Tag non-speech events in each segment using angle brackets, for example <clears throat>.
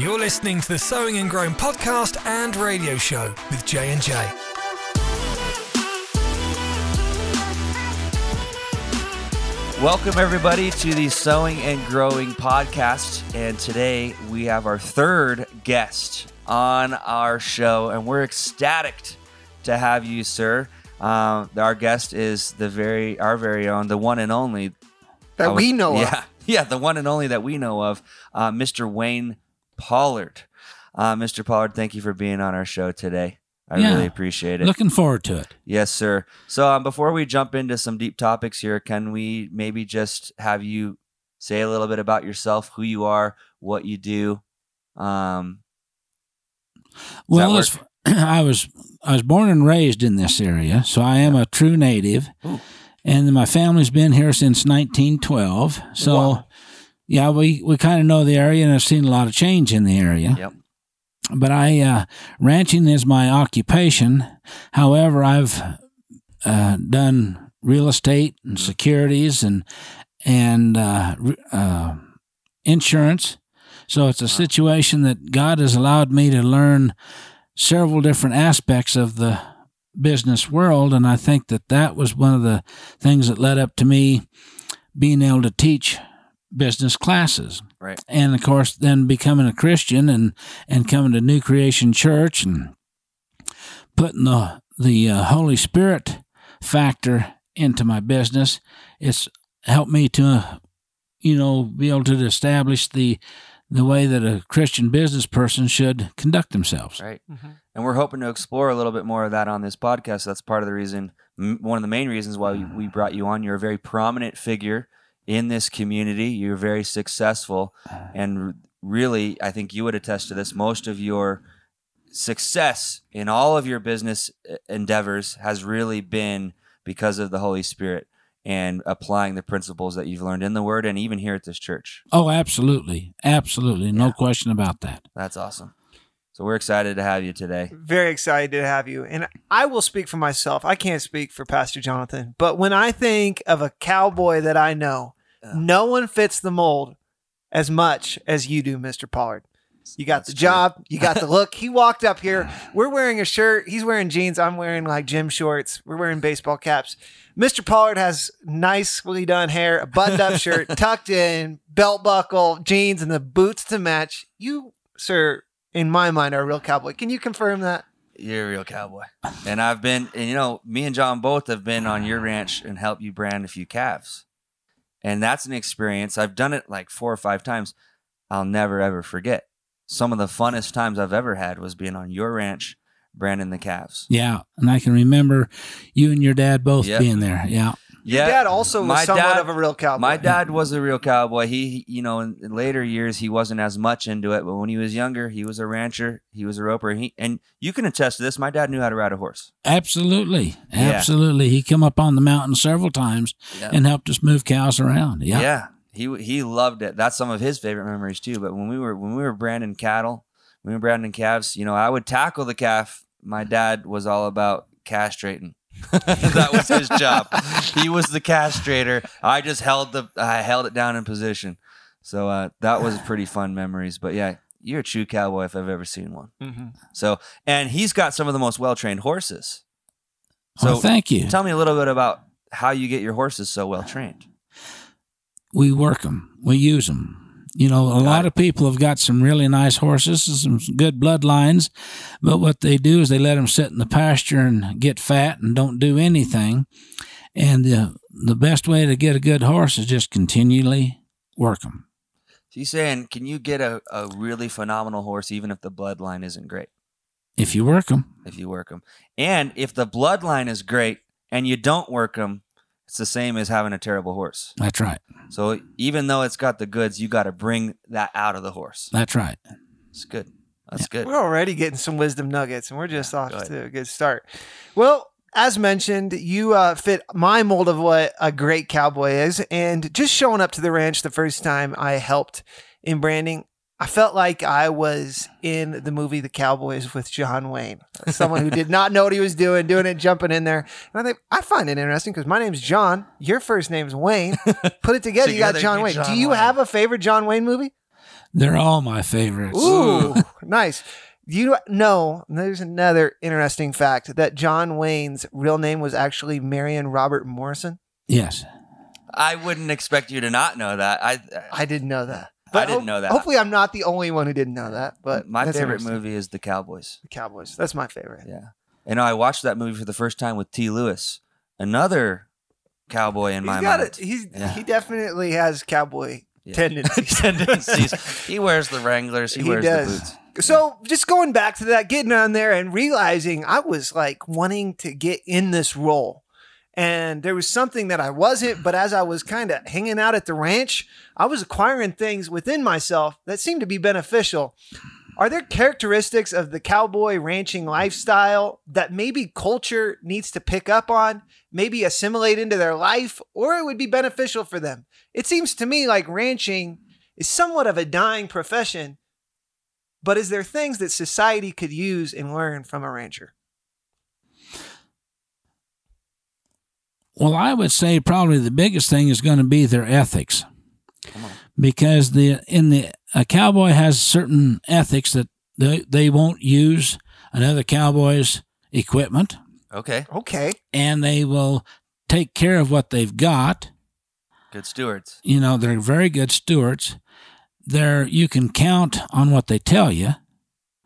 You're listening to the Sowing and Growing podcast and radio show with J and J. Welcome, everybody, to the Sowing and Growing podcast. And today we have our third guest on our show, and we're ecstatic to have you, sir. Uh, our guest is the very, our very own, the one and only that was- we know yeah, of. <laughs> Yeah, the one and only that we know of, uh, Mr. Wayne Pollard. Uh, Mr. Pollard, thank you for being on our show today. I Yeah. really appreciate it. Looking forward to it. Yes, sir. So um, before we jump into some deep topics here, can we maybe just have you say a little bit about yourself, who you are, what you do? Um, Well, <clears throat> I was I was born and raised in this area, so I am a true native, Ooh. and my family's been here since 1912. So, Wow. Yeah, we we kind of know the area, and I've seen a lot of change in the area. Yep. But I uh, ranching is my occupation. However, I've uh, done real estate and securities and and uh, uh, insurance. So it's a situation that God has allowed me to learn several different aspects of the business world, and I think that that was one of the things that led up to me being able to teach business classes right. and of course then becoming a christian and and coming to new creation church and putting the the uh, holy spirit factor into my business it's helped me to uh, you know be able to establish the the way that a christian business person should conduct themselves Right. Mhm. And we're hoping to explore a little bit more of that on this podcast. That's part of the reason, m- one of the main reasons why we, we brought you on. You're a very prominent figure in this community. You're very successful. And really, I think you would attest to this. Most of your success in all of your business uh, endeavors has really been because of the Holy Spirit and applying the principles that you've learned in the Word and even here at this church. oh absolutely absolutely no Yeah. question about that That's awesome. So we're excited to have you today. Very excited to have you. And I will speak for myself. I can't speak for Pastor Jonathan, but when I think of a cowboy that I know, Yeah. no one fits the mold as much as you do, Mr. Pollard. You got That's the true. job, you got the look. He walked up here. <sighs> We're wearing a shirt. He's wearing jeans. I'm wearing like gym shorts. We're wearing baseball caps. Mr. Pollard has nicely done hair, a buttoned up <laughs> shirt, tucked in, belt buckle, jeans, and the boots to match. You, sir, in my mind, are a real cowboy. Can you confirm that? You're a real cowboy. And I've been, and you know, me and John both have been on your ranch and helped you brand a few calves. And that's an experience. I've done it like four or five times. I'll never ever forget. Some of the funnest times I've ever had was being on your ranch branding the calves. yeah and i can remember you and your dad both Yep. being there yeah Your dad also was my somewhat dad- of a real cowboy. My dad was a real cowboy. He, he- you know, in, in later years he wasn't as much into it, but when he was younger, he was a rancher. He was a roper. He and you can attest to this. My dad knew how to ride a horse. Absolutely. Yeah. Absolutely. He come up on the mountain several times Yeah. and helped us move cows around. Yeah. Yeah, he he loved it. That's some of his favorite memories too. But when we were when we were branding cattle, when we were branding calves, you know, I would tackle the calf. My dad was all about castrating. <laughs> that was his job. He was the castrator. I just held the I held it down in position. So uh, that was <sighs> pretty fun memories. But yeah, you're a true cowboy if I've ever seen one. Mhm. So and he's got some of the most well trained horses. Well, So thank you. tell me a little bit about how you get your horses so well trained. we work them. We use them. You know, a lot of people have got some really nice horses, and some good bloodlines, but what they do is they let them sit in the pasture and get fat and don't do anything. And the the best way to get a good horse is just continually work them. So you saying, can you get a, a really phenomenal horse even if the bloodline isn't great? If you work them, If you work them, and if the bloodline is great and you don't work them, it's the same as having a terrible horse. that's right. So even though it's got the goods, you got to bring that out of the horse. That's right. It's good. That's good. We're already getting some wisdom nuggets, and we're just off go to a good start. Well, as mentioned, you uh, fit my mold of what a great cowboy is, and just showing up to the ranch the first time I helped in branding, I felt like I was in the movie The Cowboys with John Wayne, someone who did not know what he was doing, doing it, jumping in there. And I think I find it interesting because my name's John, your first name's Wayne. <laughs> Put it together, you got John Wayne. John Do you Wayne. have a favorite John Wayne movie? They're all my favorites. Ooh, <laughs> nice. You know, there's another interesting fact that John Wayne's real name was actually Marion Robert Morrison. Yes. I wouldn't expect you to not know that. I uh, I didn't know that. I didn't know that. Hopefully, I'm not the only one who didn't know that. But my favorite movie is The Cowboys. The Cowboys. That's my favorite. Yeah. And I watched that movie for the first time with T. Lewis, another cowboy in He's my got mind. it. He's Yeah. he definitely has cowboy Yeah. tendencies. <laughs> <laughs> tendencies. He wears the Wranglers. He, He wears does. the boots. So just going back to that, getting on there and realizing I was like wanting to get in this role. And there was something that I wasn't, but as I was kind of hanging out at the ranch, I was acquiring things within myself that seemed to be beneficial. Are there characteristics of the cowboy ranching lifestyle that maybe culture needs to pick up on, maybe assimilate into their life, or it would be beneficial for them? It seems to me like ranching is somewhat of a dying profession but is there things that society could use and learn from a rancher? Well, I would say probably the biggest thing is going to be their ethics, because the in the a cowboy has certain ethics that they they won't use another cowboy's equipment, Okay. Okay. and they will take care of what they've got. Good stewards. You know, they're very good stewards. They're you can count on what they tell you.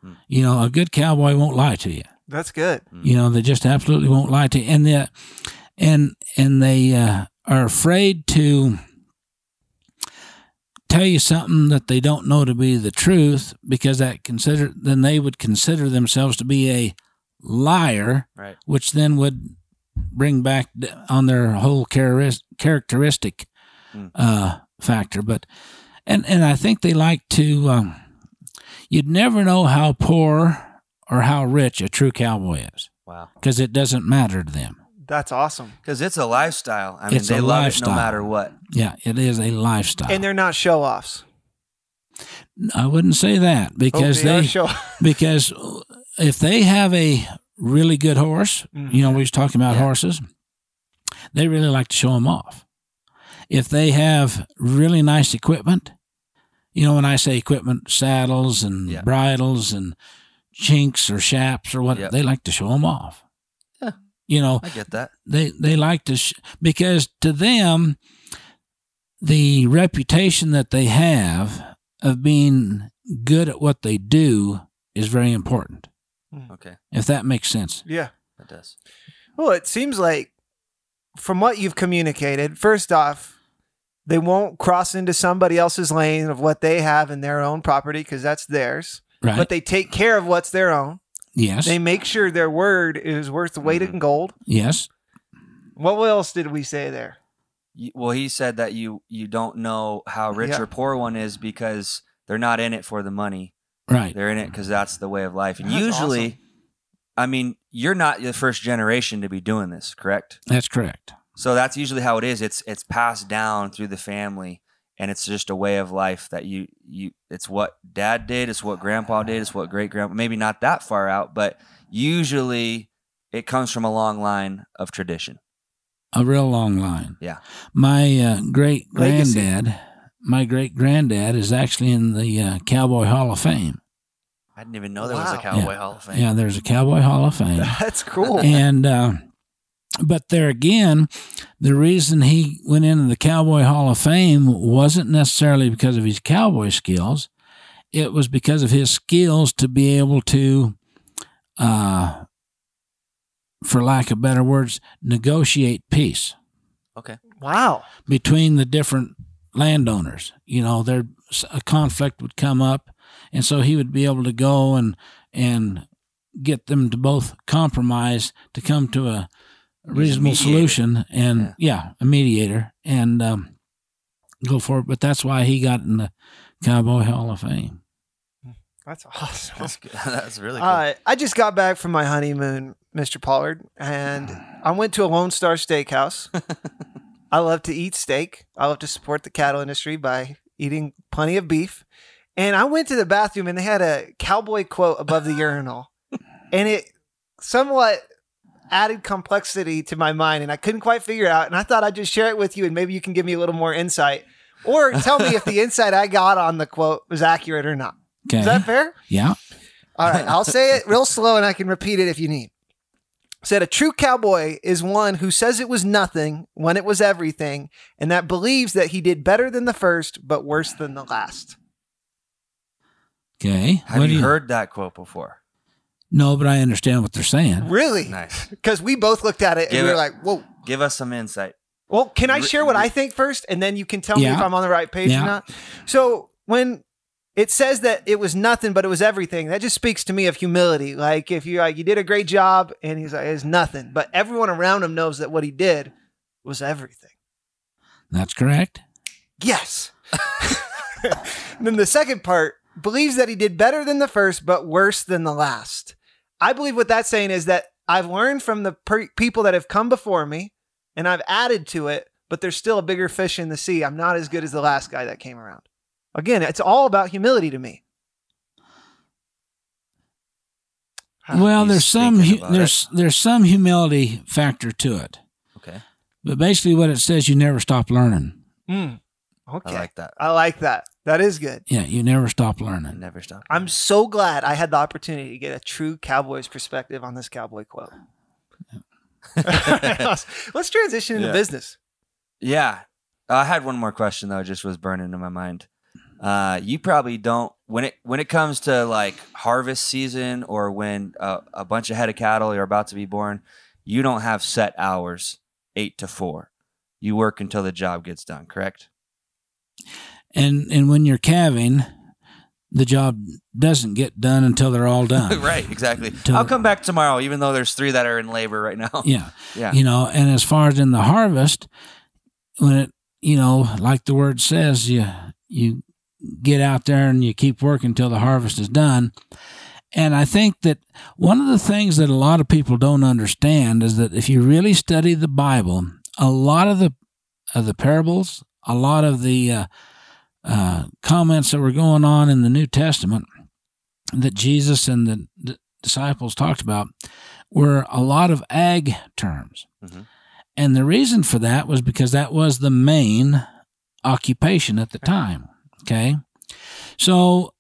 Hmm. You know, a good cowboy won't lie to you. That's good. You know, they just absolutely won't lie to you, and the and and they uh, are afraid to tell you something that they don't know to be the truth because that consider then they would consider themselves to be a liar, Right. which then would bring back on their whole characteristic Hmm. uh, factor. But and and I think they like to. Um, you'd never know how poor or how rich a true cowboy is Wow. because it doesn't matter to them. That's awesome. Because it's a lifestyle. I mean, It's they a love it no matter what. Yeah, it is a lifestyle. And they're not show offs. I wouldn't say that because they, they show <laughs> because if they have a really good horse, you know, mm-hmm. we was talking about Yeah. horses, they really like to show them off. If they have really nice equipment, you know, when I say equipment, saddles and Yeah. bridles and chinks or chaps or what, Yep. they like to show them off. Yeah. You know, I get that. they they like to sh- because to them the reputation that they have of being good at what they do is very important mm. Okay. if that makes sense Yeah. It does. Well, it seems like from what you've communicated, first off, they won't cross into somebody else's lane of what they have in their own property because that's theirs. right But they take care of what's their own. Yes They make sure their word is worth the weight in mm-hmm. gold. yes What else did we say there? You- Well, he said that you you don't know how rich Yeah. or poor one is because they're not in it for the money. right They're in it because that's the way of life. And That's usually, awesome. I mean, you're not the first generation to be doing this, correct? that's correct So that's usually how it is. It's it's passed down through the family, and it's just a way of life that you you. It's what dad did. It's what grandpa did. It's what great grandpa. Maybe not that far out, but usually it comes from a long line of tradition. a real long line Yeah. my uh, great granddad my great granddad is actually in the uh, cowboy hall of fame I didn't even know there was a cowboy Yeah. hall of fame. yeah there's a cowboy hall of fame <laughs> That's cool. and uh, but there again, the reason he went into the Cowboy Hall of Fame wasn't necessarily because of his cowboy skills. It was because of his skills to be able to, uh, for lack of better words, negotiate peace Okay. wow. between the different landowners. You know, there a conflict would come up, and so he would be able to go and and get them to both compromise to come to a a reasonable solution, and yeah. a mediator, and um, go for it. But that's why he got in the Cowboy Hall of Fame. That's awesome. That's good. <laughs> That's really cool. Uh, I just got back from my honeymoon, Mr. Pollard, and I went to a Lone Star Steakhouse. <laughs> I love to eat steak. I love to support the cattle industry by eating plenty of beef. And I went to the bathroom and they had a cowboy quote above the urinal. <laughs> And it somewhat added complexity to my mind and I couldn't quite figure it out. And I thought I'd just share it with you and maybe you can give me a little more insight. or <laughs> tell me if the insight I got on the quote was accurate or not. Okay. Is that fair? yeah. All right, I'll say it real slow and I can repeat it if you need. Said a true cowboy is one who says it was nothing when it was everything, and that believes that he did better than the first, but worse than the last. Okay. Have What do you heard that quote before? No, but I understand what they're saying. Really? Nice. Because we both looked at it and Give we were it- like, whoa. Give us some insight. Well, can I share what I think first, and then you can tell me Yeah. if I'm on the right page Yeah. or not? So when it says that it was nothing, but it was everything, that just speaks to me of humility. Like if you like, you did a great job, and he's like, it's nothing, but everyone around him knows that what he did was everything. That's correct. Yes. and <laughs> then the second part believes that he did better than the first, but worse than the last. I believe what that's saying is that I've learned from the per- people that have come before me and I've added to it, but there's still a bigger fish in the sea. I'm not as good as the last guy that came around. Again, it's all about humility to me. Well, He's there's some hu- about there's there's some humility factor to it, Okay. but basically what it says, you never stop learning. Mm. Okay. I like that. I like that. That is good. Yeah, you never stop I learning. never stop. I'm so glad I had the opportunity to get a true cowboy's perspective on this cowboy quote. <laughs> <laughs> Let's transition into Yeah. business. Yeah. I had one more question though, just was burning in my mind. Uh, you probably don't when it when it comes to like harvest season or when uh, a bunch of head of cattle are about to be born, you don't have set hours, eight to four. You work until the job gets done, correct? And and when you're calving, the job doesn't get done until they're all <laughs> done. right, exactly. Till- I'll come back tomorrow, even though there's three that are in labor right now. Yeah. <laughs> Yeah. You know, and as far as in the harvest, when it you know, like the word says, you you get out there and you keep working until the harvest is done. And I think that one of the things that a lot of people don't understand is that if you really study the Bible, a lot of the of the parables, a lot of the uh, uh, comments that were going on in the New Testament that Jesus and the d- disciples talked about were a lot of ag terms. Mhm. And the reason for that was because that was the main occupation at the time. Okay. So,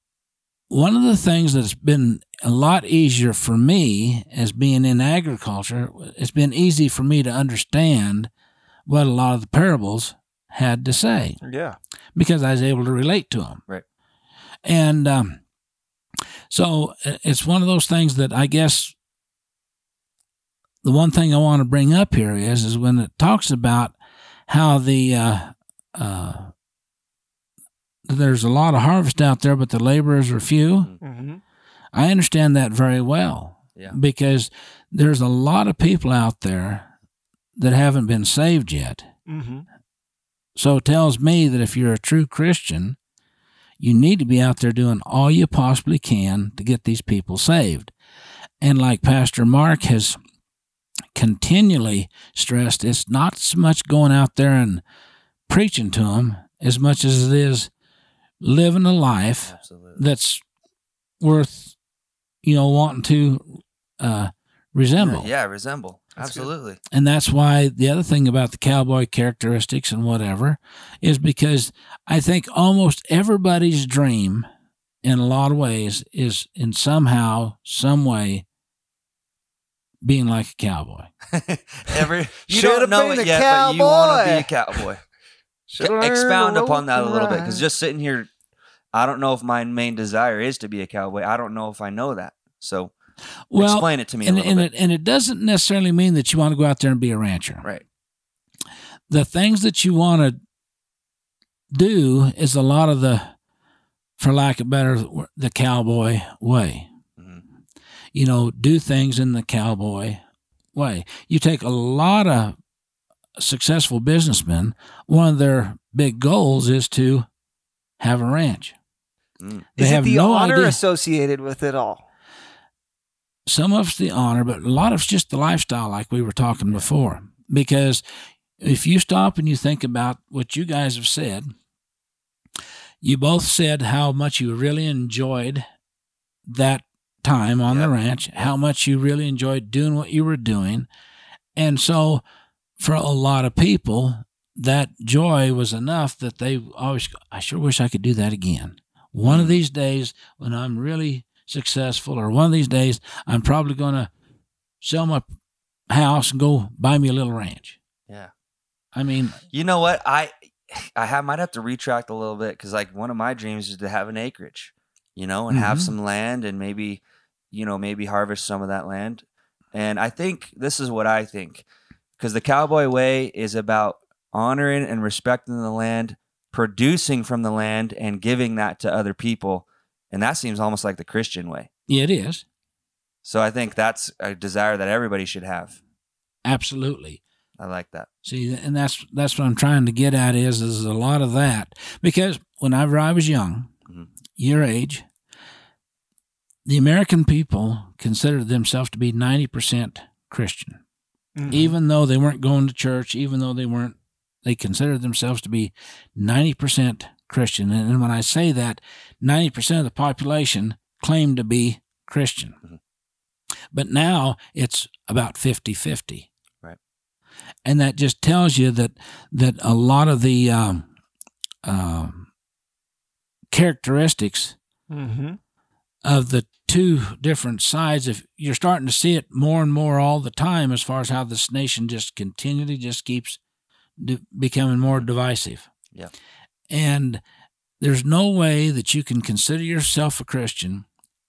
one of the things that's been a lot easier for me as being in agriculture, it's been easy for me to understand what a lot of the parables had to say Yeah. because I was able to relate to them. Right. And um, so it's one of those things that I guess the one thing I want to bring up here is is when it talks about how the uh, uh, there's a lot of harvest out there, but the laborers are few. Mm-hmm. I understand that very well Yeah. because there's a lot of people out there that haven't been saved yet. Mm-hmm. So it tells me that if you're a true Christian, you need to be out there doing all you possibly can to get these people saved. And like Pastor Mark has continually stressed, it's not so much going out there and preaching to them as much as it is living a life Absolutely. that's worth, you know, wanting to uh, resemble. Yeah, yeah, resemble. That's good. Absolutely. And that's why the other thing about the cowboy characteristics and whatever is because I think almost everybody's dream in a lot of ways is in somehow, some way being like a cowboy. <laughs> Every <laughs> you Should've don't know it a yet, but you want to be a cowboy. cowboy. <laughs> Should learn Expound upon that a little bit, because just sitting here, I don't know if my main desire is to be a cowboy. I don't know if I know that. So Well, explain it to me a and, little and bit. it, and it doesn't necessarily mean that you want to go out there and be a rancher. right. the things that you want to do is a lot of the, for lack of better, the cowboy way. Mhm. You know, do things in the cowboy way. You take a lot of successful businessmen, one of their big goals is to have a ranch. Mm. They Is have it the no honor idea. associated with it all? Some of it's the honor, but a lot of it's just the lifestyle, like we were talking before. Because if you stop and you think about what you guys have said, you both said how much you really enjoyed that time on the ranch, how much you really enjoyed doing what you were doing. And so, for a lot of people, that joy was enough that they always, I sure wish I could do that again. One of mm. these days when I'm really successful, or one of these days, I'm probably going to sell my house and go buy me a little ranch. Yeah. I mean, You know what? I I have, might have to retract a little bit because like one of my dreams is to have an acreage, you know, and have Mhm. some land and maybe, you know, maybe harvest some of that land. And I think this is what I think because the cowboy way is about honoring and respecting the land, producing from the land, and giving that to other people. And that seems almost like the Christian way. yeah, it is. So I think that's a desire that everybody should have. Absolutely. I like that. See, and that's that's what I'm trying to get at is is a lot of that because whenever I was young, Mhm. your age, the American people considered themselves to be 90% Christian, Mhm. even though they weren't going to church, even though they weren't, they considered themselves to be 90% Christian. And when I say that, 90% of the population claimed to be Christian. Mhm. But now it's about 50 50 and that just tells you that that a lot of the um, um, characteristics Mhm. of the two different sides if you're starting to see it more and more all the time as far as how this nation just continually just keeps di- becoming more divisive Yeah. and there's no way that you can consider yourself a christian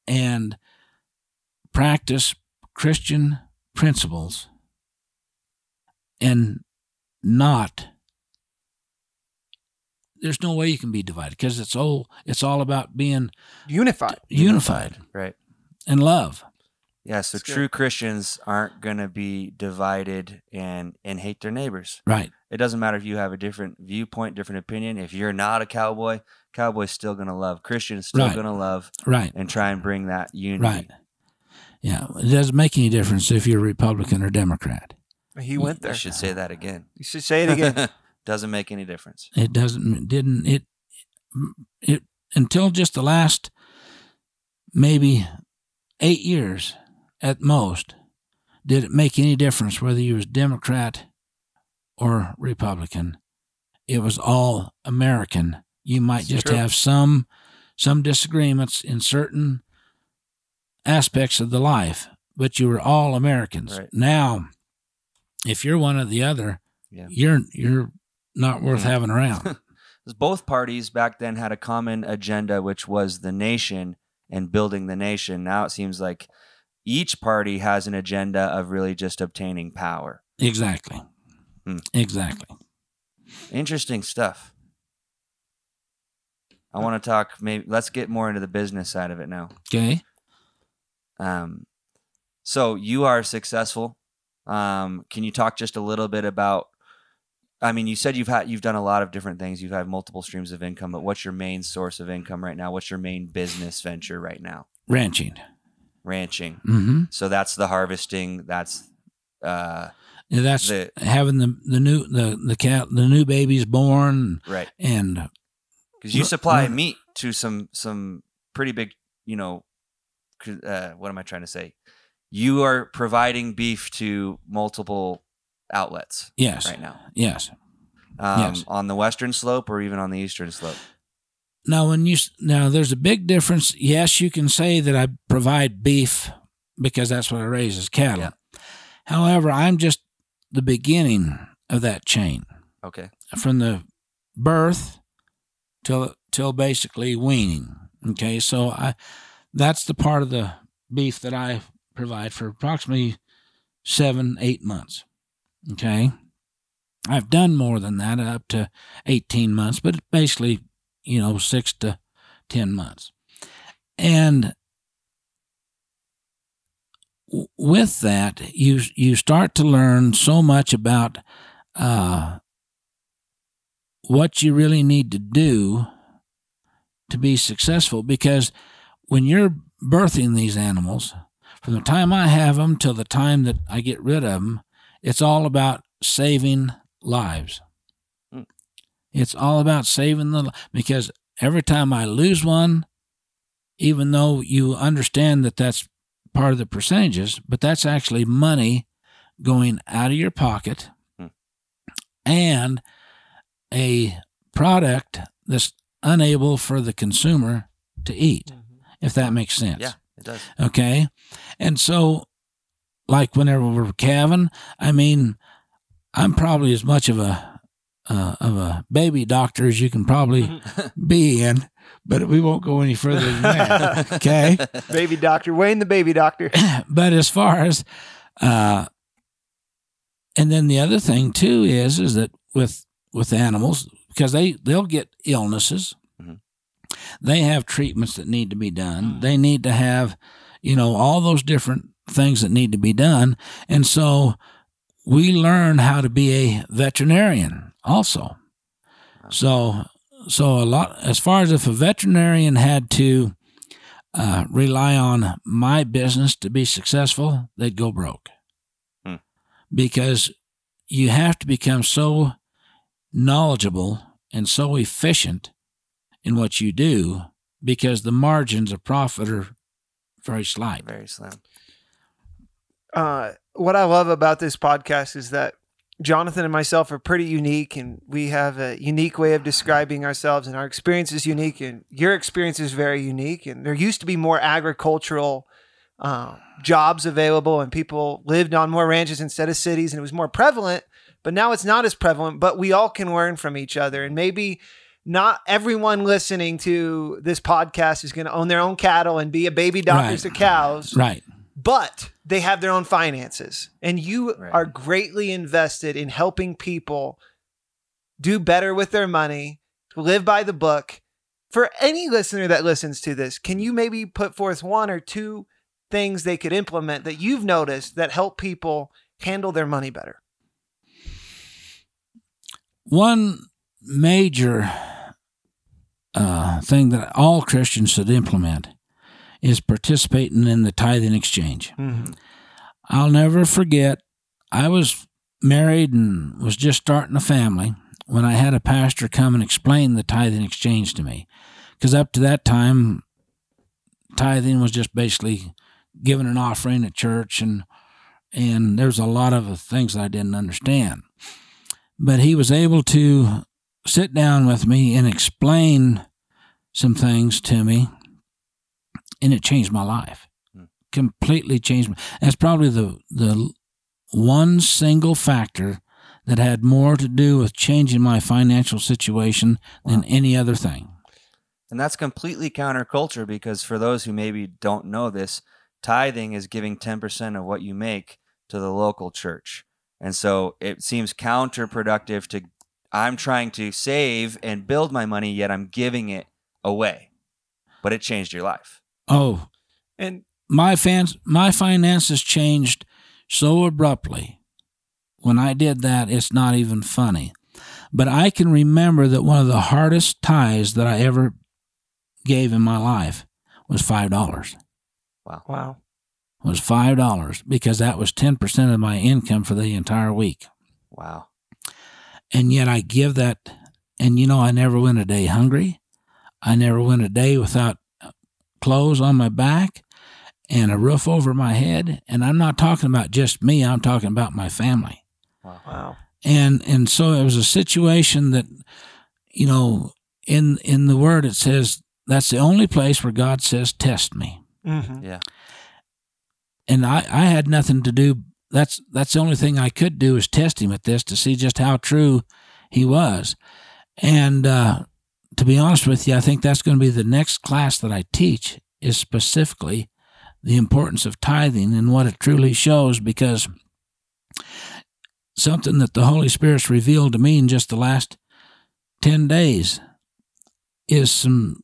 and practice christian principles and not there's no way you can be divided because it's all it's all about being Unified. unified Right. and love Yeah, so That's good. true Christians aren't going to be divided and and hate their neighbors. right It doesn't matter if you have a different viewpoint, different opinion. If you're not a cowboy, cowboy's still going to love. Christian's still Right. going to love right and try and bring that unity. right yeah it doesn't make any difference if you're republican or democrat He went I there. should say that again. You should say it again. <laughs> <laughs> doesn't make any difference. it doesn't it didn't it it until just the last maybe eight years at most did it make any difference whether you was democrat or republican it was all american you might just true. have some some disagreements in certain aspects of the life but you were all americans Right. now if you're one or the other Yeah. you're you're not worth Mhm. having around. <laughs> Both parties back then had a common agenda, which was the nation and building the nation. Now it seems like each party has an agenda of really just obtaining power. Exactly. Hmm. Exactly. Interesting stuff. I want to talk. Maybe let's get more into the business side of it now. Okay. Um, so you are successful. Um, can you talk just a little bit about? I mean, you said you've had you've done a lot of different things. You've had multiple streams of income, but what's your main source of income right now? What's your main business venture right now? Ranching. Ranching. Mm-hmm. So that's the harvesting. That's uh, That's The- having the the new the the cat the new babies born right. and Because you Ru- supply run- meat to some some pretty big, you know, uh, what am I trying to say? You are providing beef to multiple outlets yes right now. yes. um, Yes. on the western slope or even on the eastern slope. Now when you now there's a big difference. Yes, you can say that I provide beef because that's what I raise as cattle. Yeah. However, I'm just the beginning of that chain. Okay. from the birth till till basically weaning. Okay, so I that's the part of the beef that I provide for approximately seven eight months. Okay, I've done more than that up to eighteen months, but basically you know six to ten months, and with that you you start to learn so much about uh, what you really need to do to be successful because when you're birthing these animals from the time I have them till the time that I get rid of them it's all about saving lives Hmm. it's all about saving the because every time I lose one even though you understand that that's part of the percentages but that's actually money going out of your pocket Hmm. and a product that's unable for the consumer to eat, if that makes sense. Yeah, it does. Okay. And so, like whenever we're calving, I mean, I'm probably as much of a uh, of a baby doctor as you can probably <laughs> be in, but we won't go any further than that. <laughs> Okay. baby doctor, Wayne the baby doctor. <laughs> but as far as uh and then the other thing too is is that with with animals because they they'll get illnesses Mhm. they have treatments that need to be done they need to have you know all those different things that need to be done and so we learn how to be a veterinarian also so so a lot as far as if a veterinarian had to uh, rely on my business to be successful, they'd go broke. Hmm. Because you have to become so knowledgeable and so efficient in what you do because the margins of profit are very slight. Very slim. uh, what I love about this podcast is that Jonathan and myself are pretty unique, and we have a unique way of describing ourselves, and our experience is unique, and your experience is very unique. And there used to be more agricultural uh, jobs available, and people lived on more ranches instead of cities, and it was more prevalent. But now it's not as prevalent. But we all can learn from each other, and maybe not everyone listening to this podcast is going to own their own cattle and be a baby doctors Right. of cows Right. but they have their own finances and you Right. are greatly invested in helping people do better with their money live by the book for any listener that listens to this can you maybe put forth one or two things they could implement that you've noticed that help people handle their money better One major uh, thing that all Christians should implement is participating in the tithing exchange. I'll never forget, I was married and was just starting a family when I had a pastor come and explain the tithing exchange to me. Because up to that time, tithing was just basically giving an offering at church, and and there's a lot of things that I didn't understand. But he was able to sit down with me and explain some things to me, and it changed my life. Hmm. Completely changed. My, that's probably the the one single factor that had more to do with changing my financial situation than any other thing. And that's completely counterculture because for those who maybe don't know this, tithing is giving 10% of what you make to the local church. And so it seems counterproductive to I'm trying to save and build my money yet I'm giving it away. But it changed your life. Oh, and my fans, my finances changed so abruptly. When I did that, it's not even funny. But I can remember that one of the hardest tithes that I ever gave in my life was five dollars. Wow! Wow Was five dollars because that was ten percent of my income for the entire week. Wow. and yet I give that. And you know, I never went a day hungry. I never went a day without clothes on my back and a roof over my head. And I'm not talking about just me. I'm talking about my family. wow And and so it was a situation that, you know, in in the word it says that's the only place where God says test me. Mm-hmm. Yeah. And I, I had nothing to do. That's that's the only thing I could do is test him at this to see just how true he was. And uh, to be honest with you, I think that's going to be the next class that I teach is specifically the importance of tithing and what it truly shows because something that the Holy Spirit's revealed to me in just the last 10 days is some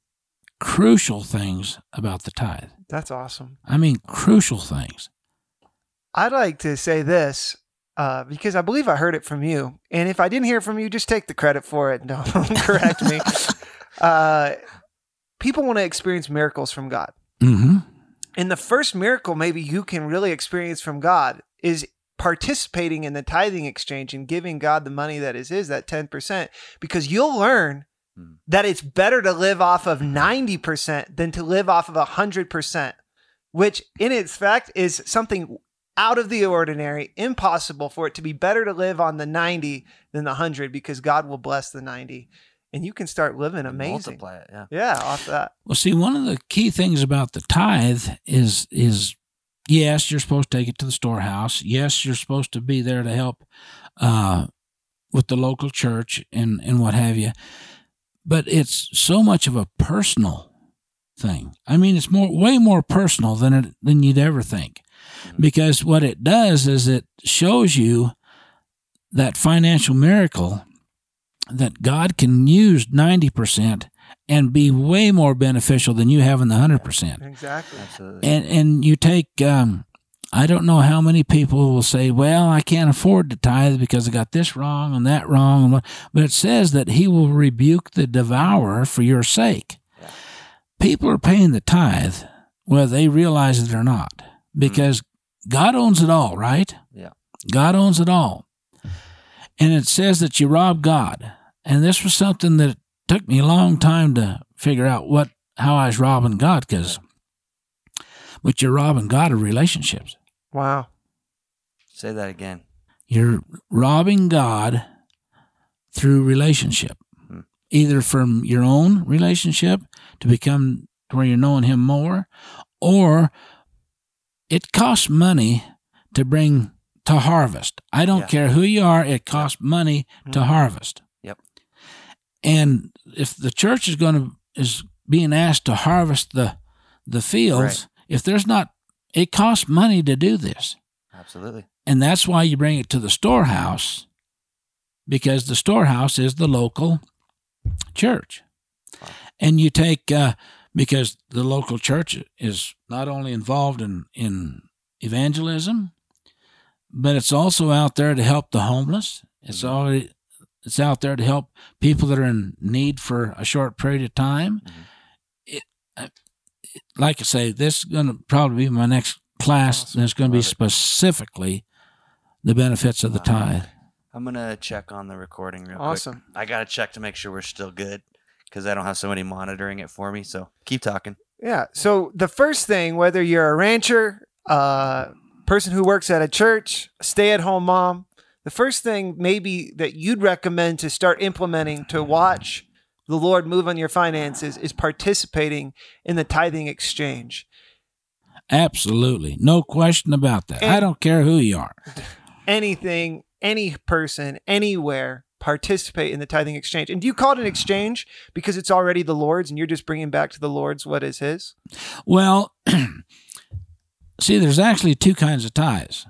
crucial things about the tithe. that's awesome I mean, crucial things. I'd like to say this uh, because I believe I heard it from you. And if I didn't hear it from you, just take the credit for it <laughs> don't correct me. <laughs> Uh, people want to experience miracles from God. hmm And the first miracle, maybe you can really experience from God, is participating in the tithing exchange and giving God the money that is His, that 10%, because you'll learn Hmm. that it's better to live off of 90% than to live off of 100%, which in its fact is something out of the ordinary, impossible for it to be better to live on the 90 than the 100 because God will bless the 90 and you can start living amazing. Multiply it. Yeah. Yeah, off that. Well, see, one of the key things about the tithe is is yes, you're supposed to take it to the storehouse. Yes, you're supposed to be there to help uh, with the local church and and what have you. But it's so much of a personal thing. I mean, it's more way more personal than it than you'd ever think, because what it does is it shows you that financial miracle that God can use ninety percent and be way more beneficial than you have in the hundred percent Exactly. Absolutely. and and you take um I don't know how many people will say, "Well, I can't afford to tithe because I got this wrong and that wrong," but it says that He will rebuke the devourer for your sake. People are paying the tithe whether they realize it or not, because God owns it all, right? Yeah. God owns it all, and it says that you rob God, and this was something that took me a long time to figure out what how I was robbing God because but you're robbing God of relationships. Wow. Say that again. You're robbing God through relationship, Hmm. either from your own relationship to become to where you're knowing Him more, or it costs money to bring to harvest. I don't Yeah. care who you are; it costs money to Mhm. harvest. Yep. And if the church is going to is being asked to harvest the the fields, Right. if there's not, it costs money to do this. Absolutely. And that's why you bring it to the storehouse because the storehouse is the local church. Wow. And you take, uh, because the local church is not only involved in, in evangelism, but it's also out there to help the homeless. It's Mhm. already, it's out there to help people that are in need for a short period of time. Mhm. Uh, it, like I say, this is going to probably be my next class. Awesome. it's going to be it. specifically the benefits of the Wow. tithe. I'm gonna check on the recording real Awesome. quick. I gotta check to make sure we're still good because I don't have somebody monitoring it for me. So keep talking. Yeah. So the first thing, whether you're a rancher, a person who works at a church, stay-at-home mom, the first thing maybe that you'd recommend to start implementing to watch the Lord move on your finances is participating in the tithing exchange. Absolutely. No question about that. I don't care who you are. Anything, any person, anywhere participate in the tithing exchange. And do you call it an exchange because it's already the Lord's and you're just bringing back to the Lord's what is his? Well, <clears throat> see, there's actually two kinds of tithes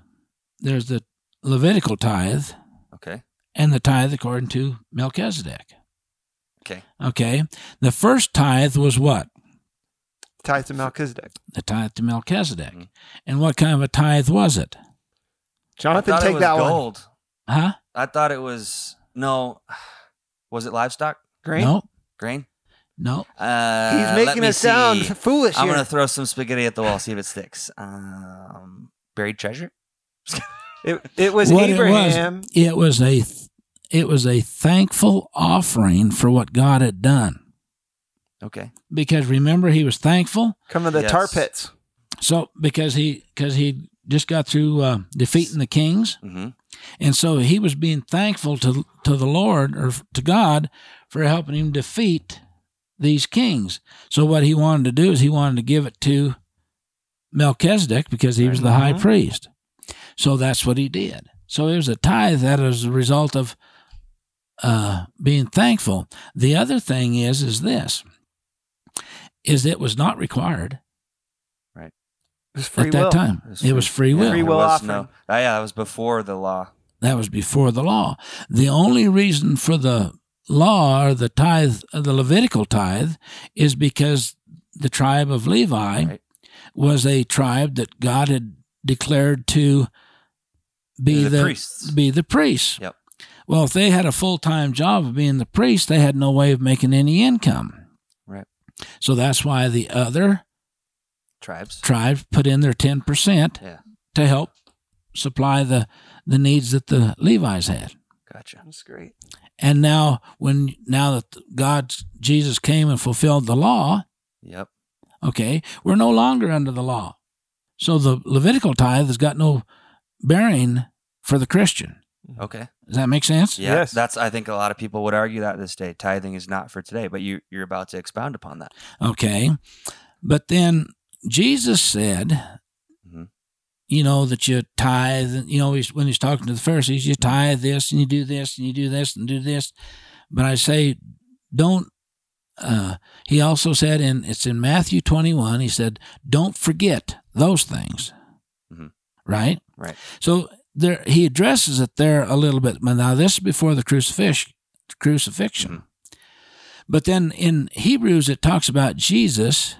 there's the Levitical tithe Okay. and the tithe according to Melchizedek. Okay. Okay. The first tithe was what? Tithe to Melchizedek. The tithe to Melchizedek. Mhm. And what kind of a tithe was it? Jonathan, take it was that one. gold. Huh? I thought it was no. Was it livestock? Grain? No. Grain? No. Uh, He's making it sound see. foolish I'm here. gonna throw some spaghetti at the wall, see if it sticks. Um, buried treasure. <laughs> It, it was What it was- Abraham. It was a it was a thankful offering for what God had done. Okay. Because remember he was thankful. Come to the Yes. tar pits. So because he because he just got through uh, defeating the kings, Mm-hmm. and so he was being thankful to to the Lord or to God for helping him defeat these kings. So what he wanted to do is he wanted to give it to Melchizedek because he was the high Mhm. priest. So that's what he did. So it was a tithe that was a result of uh, being thankful. The other thing is is this is it was not required Right. It was free at that will. time. It was, free will. Free will was offering. No, oh, yeah, that was before the law. That was before the law. The only reason for the law or the tithe, uh, the Levitical tithe, is because the tribe of Levi Right. was a tribe that God had declared to be the, the priests. be the priests. Yep. Well, if they had a full time job of being the priest, they had no way of making any income. Right. So that's why the other Tribes. tribes put in their ten percent Yeah. to help supply the the needs that the Levites had. Gotcha. That's great. And now, when now that God, Jesus came and fulfilled the law, Yep. okay, we're no longer under the law. So the Levitical tithe has got no bearing for the Christian. Okay. Does that make sense? Yeah. Yes. That's I think a lot of people would argue that this day tithing is not for today, but you you're about to expound upon that. Okay. But then Jesus said, Mhm. you know, that you tithe, you know, he's, when he's talking to the Pharisees, you tithe this and you do this and you do this and do this. But I say, don't, uh, he also said in, it's in Matthew 21, he said, don't forget those things. Mhm. Right? Right. So there, he addresses it there a little bit. But now this is before the crucifix, crucifixion. Mhm. But then in Hebrews, it talks about Jesus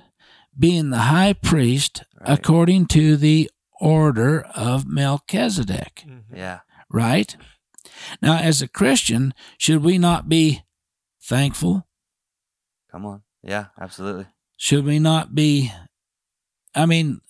being the high priest Right. according to the order of Melchizedek, Yeah. right? Now, as a Christian, should we not be thankful? Come on. Yeah, absolutely. Should we not be? I mean,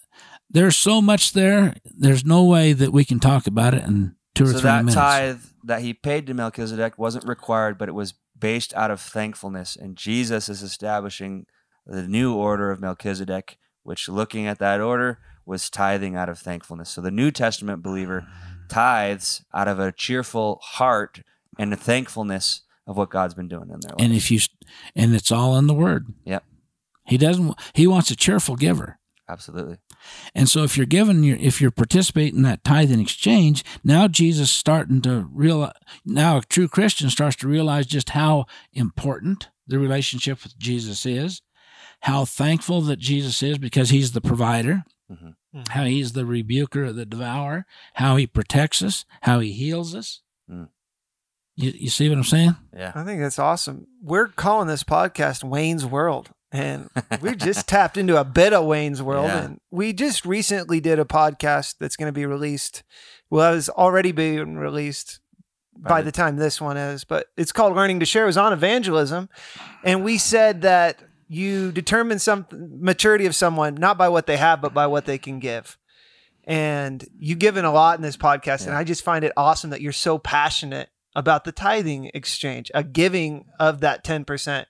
there's so much there. There's no way that we can talk about it in two or so three that minutes. tithe that he paid to Melchizedek wasn't required, but it was based out of thankfulness. And Jesus is establishing the new order of Melchizedek, which looking at that order was tithing out of thankfulness. So the New Testament believer tithes out of a cheerful heart and a thankfulness of what God's been doing in their life. and if you, and it's all in the Word. Yep. He doesn't. He wants a cheerful giver. Absolutely. And so if you're giving your if you're participating in that tithe and exchange, now Jesus is starting to realize now a true Christian starts to realize just how important the relationship with Jesus is, how thankful that Jesus is because he's the provider, Mhm. how he's the rebuker of the devourer, how he protects us, how he heals us. Mm. You, you see what I'm saying? Yeah. I think that's awesome. We're calling this podcast Wayne's World. And <laughs> we just tapped into a bit of Wayne's World. Yeah. And we just recently did a podcast that's going to be released. Well, it's already being released by By the the- time this one is, but it's called Learning to Share. It was on evangelism. And we said that you determine some maturity of someone not by what they have, but by what they can give. And you've given a lot in this podcast. And I just find it awesome that you're so passionate about the tithing exchange, a giving of that 10%.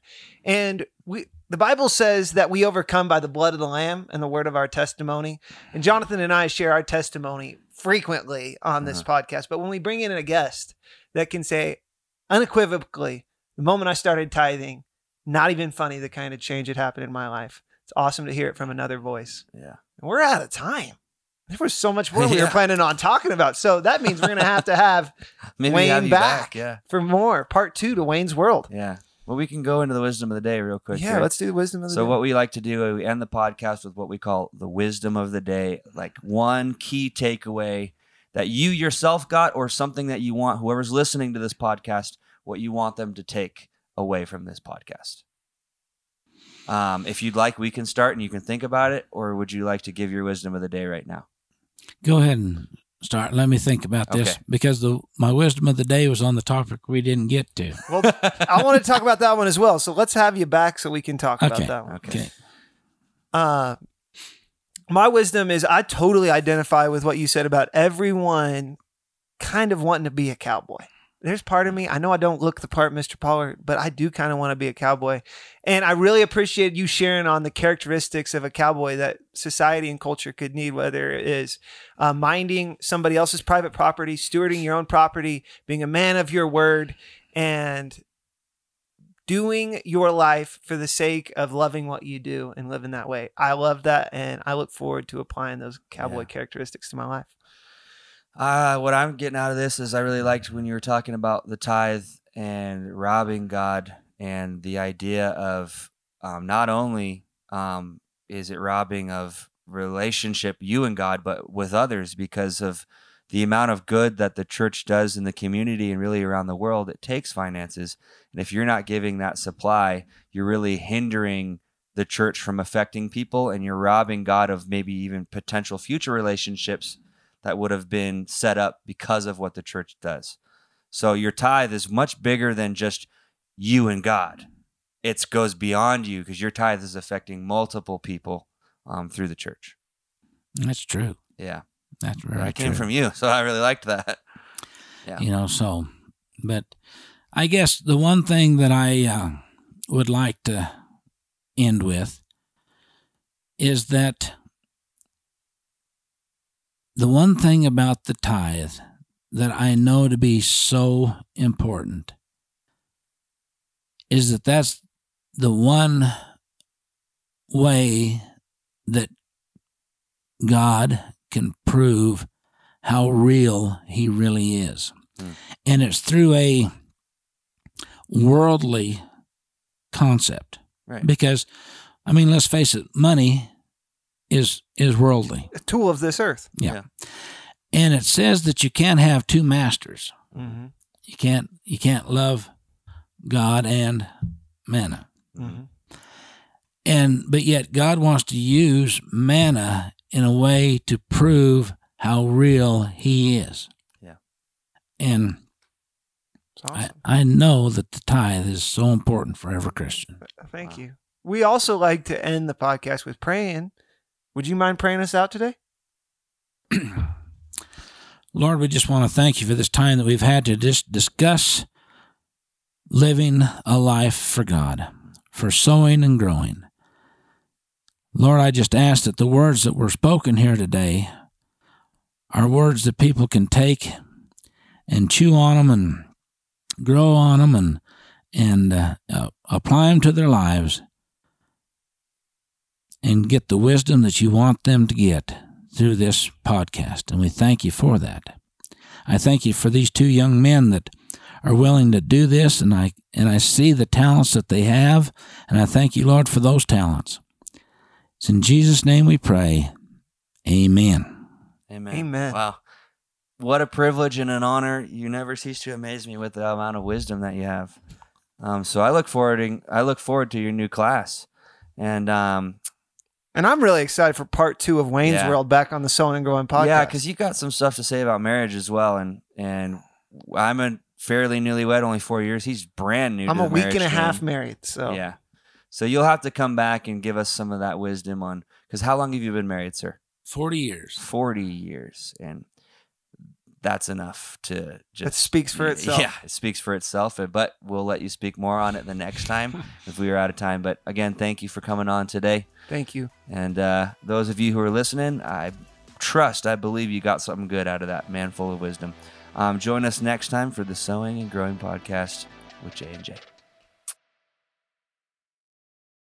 And we the Bible says that we overcome by the blood of the lamb and the word of our testimony. And Jonathan and I share our testimony frequently on this uh-huh. podcast, but when we bring in a guest that can say unequivocally, the moment I started tithing, not even funny the kind of change that happened in my life. It's awesome to hear it from another voice. Yeah. And we're out of time. There was so much more we were planning on talking about. So that means we're going to have to have <laughs> Maybe Wayne have back. back. Yeah. for more part two to Wayne's World. Yeah. Well, we can go into the wisdom of the day real quick. yeah, here. let's do the wisdom of the So day. what we like to do, we end the podcast with what we call the wisdom of the day, like one key takeaway that you yourself got, or something that you want whoever's listening to this podcast, what you want them to take away from this podcast. Um, if you'd like, we can start and you can think about it, or would you like to give your wisdom of the day right now? Go ahead and start. Let me think about this Okay. because the my wisdom of the day was on the topic we didn't get to. well, I want to talk about that one as well. So let's have you back so we can talk Okay. about that one. Okay. Okay. Uh, my wisdom is I totally identify with what you said about everyone kind of wanting to be a cowboy. There's part of me, I know I don't look the part, Mr. Pollard, but I do kind of want to be a cowboy. And I really appreciate you sharing on the characteristics of a cowboy that society and culture could need, whether it is uh, minding somebody else's private property, stewarding your own property, being a man of your word, and doing your life for the sake of loving what you do and living that way. I love that, and I look forward to applying those cowboy Yeah. characteristics to my life. Uh, what I'm getting out of this is I really liked when you were talking about the tithe and robbing God and the idea of um, not only um, is it robbing of relationship you and God, but with others because of the amount of good that the church does in the community and really around the world. It takes finances, and if you're not giving that supply, you're really hindering the church from affecting people, and you're robbing God of maybe even potential future relationships that would have been set up because of what the church does. So your tithe is much bigger than just you and God. It goes beyond you because your tithe is affecting multiple people um, through the church. That's true. Yeah, That's right. that came true. from you, so I really liked that. <laughs> Yeah. you know so but i guess the one thing that i uh, would like to end with is that the one thing about the tithe that I know to be so important is that that's the one way that God can prove how real He really is. Hmm. And it's through a worldly concept. Right. Because, I mean, let's face it, money is is worldly. A tool of this earth. Yeah. Yeah. And it says that you can't have two masters. Mm-hmm. You can't you can't love God and mammon. Mm-hmm. And but yet God wants to use mammon in a way to prove how real he is. Yeah. And awesome. I, I know that the tithe is so important for every Christian. Thank you. We also like to end the podcast with praying. Would you mind praying us out today? <clears throat> Lord, we just want to thank you for this time that we've had to just discuss living a life for God, for sowing and growing. Lord, I just ask that the words that were spoken here today are words that people can take and chew on them and grow on them and and uh, uh, apply them to their lives and get the wisdom that you want them to get through this podcast. And we thank you for that. I thank you for these two young men that are willing to do this and I and I see the talents that they have and I thank you Lord for those talents. It's in Jesus name we pray. Amen. Amen. Amen. Wow. What a privilege and an honor. You never cease to amaze me with the amount of wisdom that you have. Um, so I look forward to, I look forward to your new class. And um, And I'm really excited for part two of Wayne's Yeah. World back on the Sowing and Growing podcast. yeah, because you got some stuff to say about marriage as well. And and I'm a fairly newlywed, only four years. He's brand new. I'm to a the week and a marriage half game. married. So Yeah. So you'll have to come back and give us some of that wisdom on because how long have you been married, sir? 40 years. 40 years. And that's enough to just. That speaks for itself. Yeah, it speaks for itself. But we'll let you speak more on it the next time <laughs> if we are out of time. But again, thank you for coming on today. Thank you. And uh, those of you who are listening, I trust, I believe you got something good out of that man full of wisdom. Um, join us next time for the Sowing and Growing podcast with J and J.